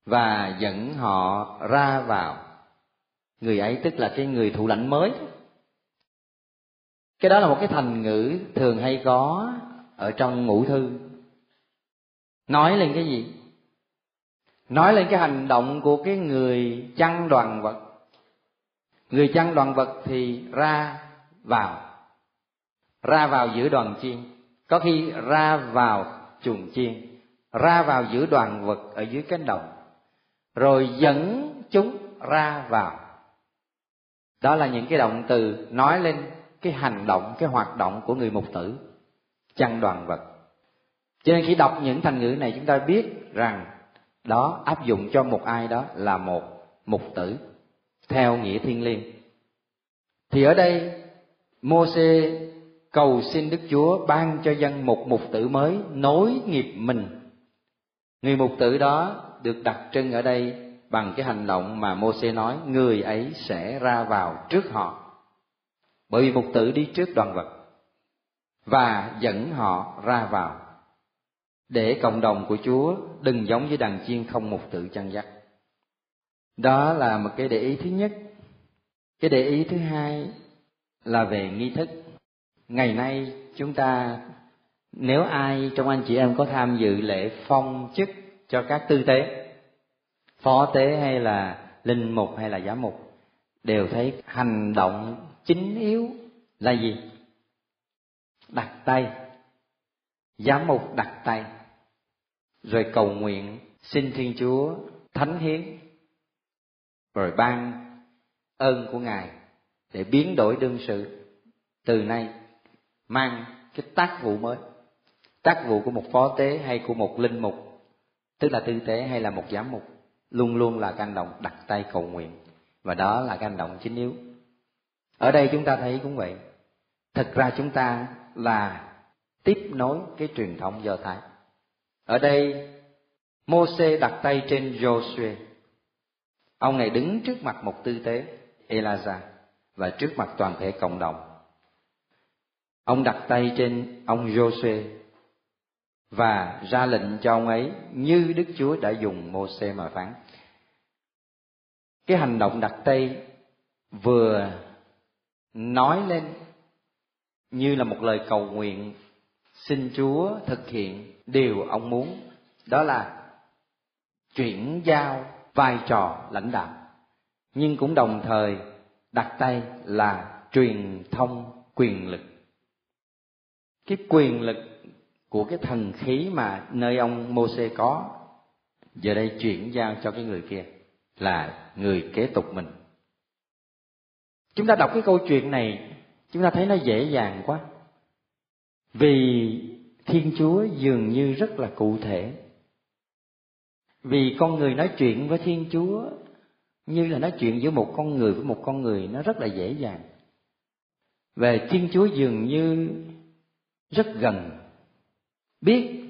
và dẫn họ ra vào. Người ấy tức là cái người thủ lãnh mới. Cái đó là một cái thành ngữ thường hay có ở trong ngũ thư. Nói lên cái gì? Nói lên cái hành động của cái người chăn đoàn vật. Người chăn đoàn vật thì ra vào ra vào giữa đoàn chiên. Có khi ra vào chuồng chiên. Ra vào giữa đoàn vật ở dưới cánh đồng. Rồi dẫn chúng ra vào. Đó là những cái động từ nói lên cái hành động, cái hoạt động của người mục tử. Chăn đoàn vật. Cho nên khi đọc những thành ngữ này, chúng ta biết rằng đó áp dụng cho một ai đó là một mục tử theo nghĩa thiên liêng. Thì ở đây Môse cầu xin Đức Chúa ban cho dân một mục tử mới nối nghiệp mình. Người mục tử đó được đặc trưng ở đây bằng cái hành động mà Môse nói, người ấy sẽ ra vào trước họ bởi vì mục tử đi trước đoàn vật và dẫn họ ra vào để cộng đồng của Chúa đừng giống với đàn chiên không mục tử chăn dắt. Đó là một cái để ý thứ nhất. Cái để ý thứ hai là về nghi thức. Ngày nay chúng ta, nếu ai trong anh chị em có tham dự lễ phong chức cho các tư tế, phó tế hay là linh mục hay là giám mục, đều thấy hành động chính yếu là gì? Đặt tay. Giám mục đặt tay. Rồi cầu nguyện xin thiên chúa thánh hiến. Rồi ban ơn của ngài để biến đổi đương sự từ nay mang cái tác vụ mới. Tác vụ của một phó tế hay của một linh mục, tức là tư tế hay là một giám mục, luôn luôn là cái hành động đặt tay cầu nguyện. Và đó là cái hành động chính yếu. Ở đây chúng ta thấy cũng vậy. Thực ra chúng ta là tiếp nối cái truyền thống do thái. Ở đây Môse đặt tay trên Joshua ông này đứng trước mặt một tư tế Elijah và trước mặt toàn thể cộng đồng ông đặt tay trên ông Jose và ra lệnh cho ông ấy như Đức Chúa đã dùng Môse mà phán. Cái hành động đặt tay vừa nói lên như là một lời cầu nguyện xin Chúa thực hiện điều ông muốn, đó là chuyển giao vai trò lãnh đạo nhưng cũng đồng thời đặt tay là truyền thông quyền lực cái quyền lực của cái thần khí mà nơi ông Môsê có, giờ đây chuyển giao cho cái người kia là người kế tục mình. Chúng ta đọc cái câu chuyện này, chúng ta thấy nó dễ dàng quá. Vì thiên chúa dường như rất là cụ thể. Vì con người nói chuyện với thiên chúa như là nói chuyện giữa một con người, với một con người, nó rất là dễ dàng. Về thiên chúa dường như rất gần biết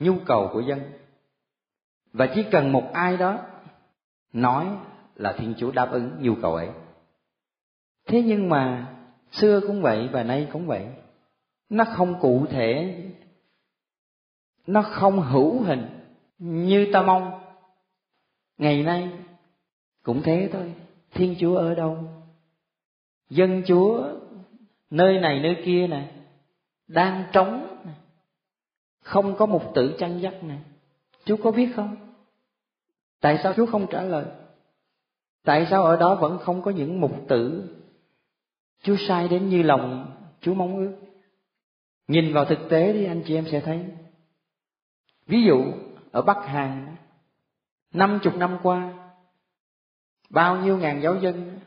nhu cầu của dân. Và chỉ cần một ai đó nói là thiên chúa đáp ứng nhu cầu ấy. Thế nhưng mà xưa cũng vậy và nay cũng vậy. Nó không cụ thể, nó không hữu hình như ta mong. Ngày nay cũng thế thôi. Thiên chúa ở đâu? Dân chúa nơi này nơi kia nè đang trống không có một tử chăn dắt nè. Chú có biết không? Tại sao chú không trả lời? Tại sao ở đó vẫn không có những mục tử? Chú sai đến như lòng chú mong ước. Nhìn vào thực tế đi, anh chị em sẽ thấy. Ví dụ, ở bắc hàn, năm chục năm qua, bao nhiêu ngàn giáo dân,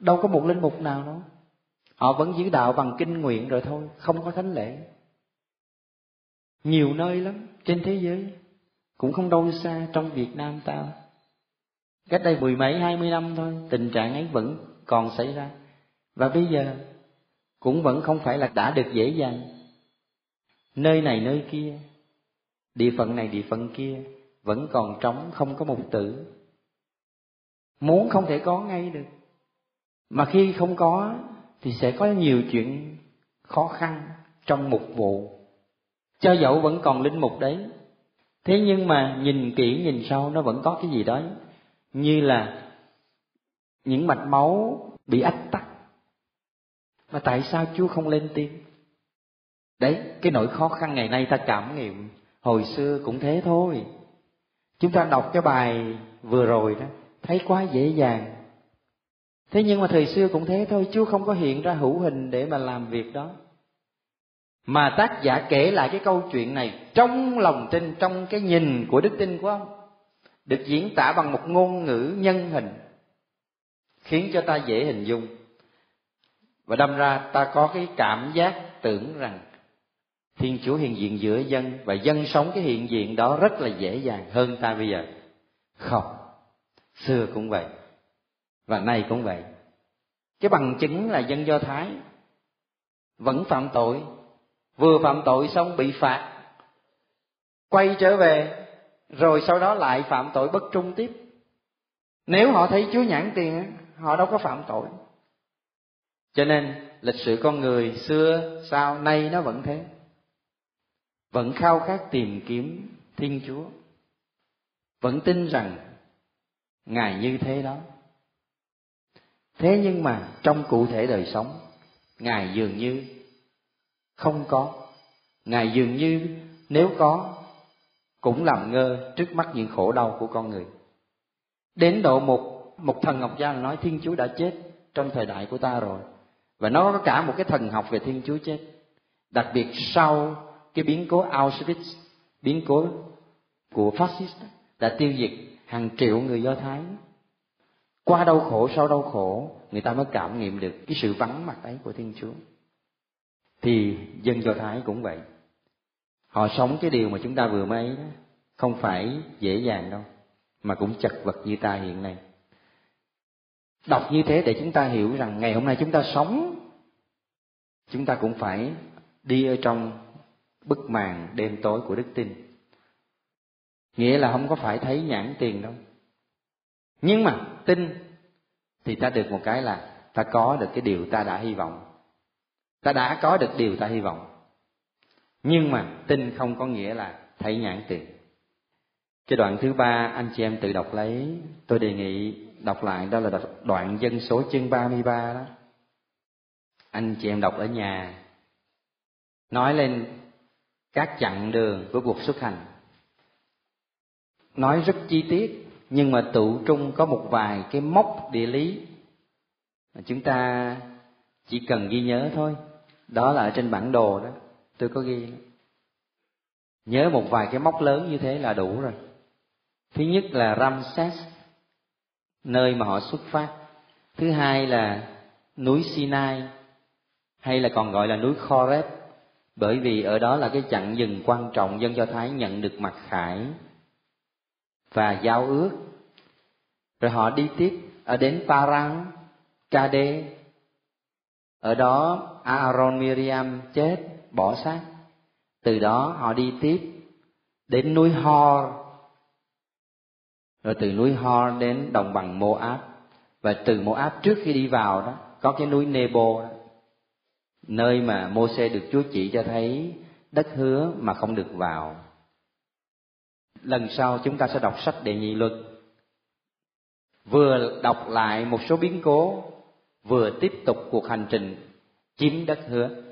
đâu có một linh mục nào đâu họ vẫn giữ đạo bằng kinh nguyện rồi thôi, không có thánh lễ. Nhiều nơi lắm, trên thế giới, cũng không đâu xa trong việt nam ta cách đây mười mấy, hai mươi năm thôi, tình trạng ấy vẫn còn xảy ra. Và bây giờ, cũng vẫn không phải là đã được dễ dàng. Nơi này, nơi kia, địa phận này, địa phận kia, vẫn còn trống, không có mục tử. Muốn không thể có ngay được. Mà khi không có thì sẽ có nhiều chuyện khó khăn trong mục vụ. Cho dẫu vẫn còn linh mục đấy, thế nhưng mà nhìn kỹ nhìn sâu nó vẫn có cái gì đó như là những mạch máu bị ách tắc. Mà tại sao chúa không lên tiếng? Đấy, cái nỗi khó khăn ngày nay ta cảm nghiệm, hồi xưa cũng thế thôi. Chúng ta đọc cái bài vừa rồi đó, thấy quá dễ dàng thế nhưng mà thời xưa cũng thế thôi, chúa không có hiện ra hữu hình để mà làm việc đó. Mà tác giả kể lại cái câu chuyện này trong lòng tin trong cái nhìn của đức tin của ông, được diễn tả bằng một ngôn ngữ nhân hình, khiến cho ta dễ hình dung. Và đâm ra ta có cái cảm giác tưởng rằng thiên chúa hiện diện giữa dân và dân sống cái hiện diện đó rất là dễ dàng hơn ta bây giờ. Không, xưa cũng vậy và nay cũng vậy. Cái bằng chứng là dân do thái vẫn phạm tội, vừa phạm tội xong bị phạt, quay trở về, rồi sau đó lại phạm tội bất trung tiếp. Nếu họ thấy chúa nhãn tiền họ đâu có phạm tội. Cho nên lịch sử con người xưa, sau, nay nó vẫn thế. Vẫn khao khát tìm kiếm thiên chúa. Vẫn tin rằng ngài như thế đó thế nhưng mà trong cụ thể đời sống, ngài dường như không có. Ngài dường như nếu có, cũng làm ngơ trước mắt những khổ đau của con người. Đến độ một một thần học gia nói thiên chúa đã chết trong thời đại của ta rồi, và nó có cả một cái thần học về thiên chúa chết. Đặc biệt sau cái biến cố Auschwitz, biến cố của fascist đã tiêu diệt hàng triệu người do thái qua đau khổ, sau đau khổ, người ta mới cảm nghiệm được cái sự vắng mặt ấy của thiên chúa. Thì dân do thái cũng vậy. Họ sống cái điều mà chúng ta vừa mới đó, không phải dễ dàng đâu, mà cũng chật vật như ta hiện nay. Đọc như thế để chúng ta hiểu rằng ngày hôm nay chúng ta sống, chúng ta cũng phải đi ở trong bức màn đêm tối của đức tin. Nghĩa là không có phải thấy nhãn tiền đâu nhưng mà tin thì ta được một cái là ta có được cái điều ta đã hy vọng. Ta đã có được điều ta hy vọng. Nhưng mà tin không có nghĩa là thấy nhãn tiền. Cái đoạn thứ ba, anh chị em tự đọc lấy. Tôi đề nghị đọc lại, đó là đoạn dân số chương 33 đó. Anh chị em đọc ở nhà. Nói lên các chặng đường của cuộc xuất hành. Nói rất chi tiết nhưng mà tụ trung có một vài cái mốc địa lý mà chúng ta chỉ cần ghi nhớ thôi. Đó là ở trên bản đồ đó, tôi có ghi. Nhớ một vài cái mốc lớn như thế là đủ rồi. Thứ nhất là ramses, nơi mà họ xuất phát. Thứ hai là núi sinai, hay là còn gọi là núi Khoreb bởi vì ở đó là cái chặng dừng quan trọng dân Do Thái nhận được mặt khải và giao ước. Rồi họ đi tiếp ở đến Paran, Kade ở đó Aaron Miriam chết bỏ xác. Từ đó họ đi tiếp đến núi Hor. Rồi từ núi Hor đến đồng bằng Moab. Và từ Moab trước khi đi vào đó có cái núi Nebo đó nơi mà Môse được Chúa chỉ cho thấy đất hứa mà không được vào. Lần sau chúng ta sẽ đọc sách Đệ Nhị Luật. Vừa đọc lại một số biến cố, vừa tiếp tục cuộc hành trình chiếm đất hứa.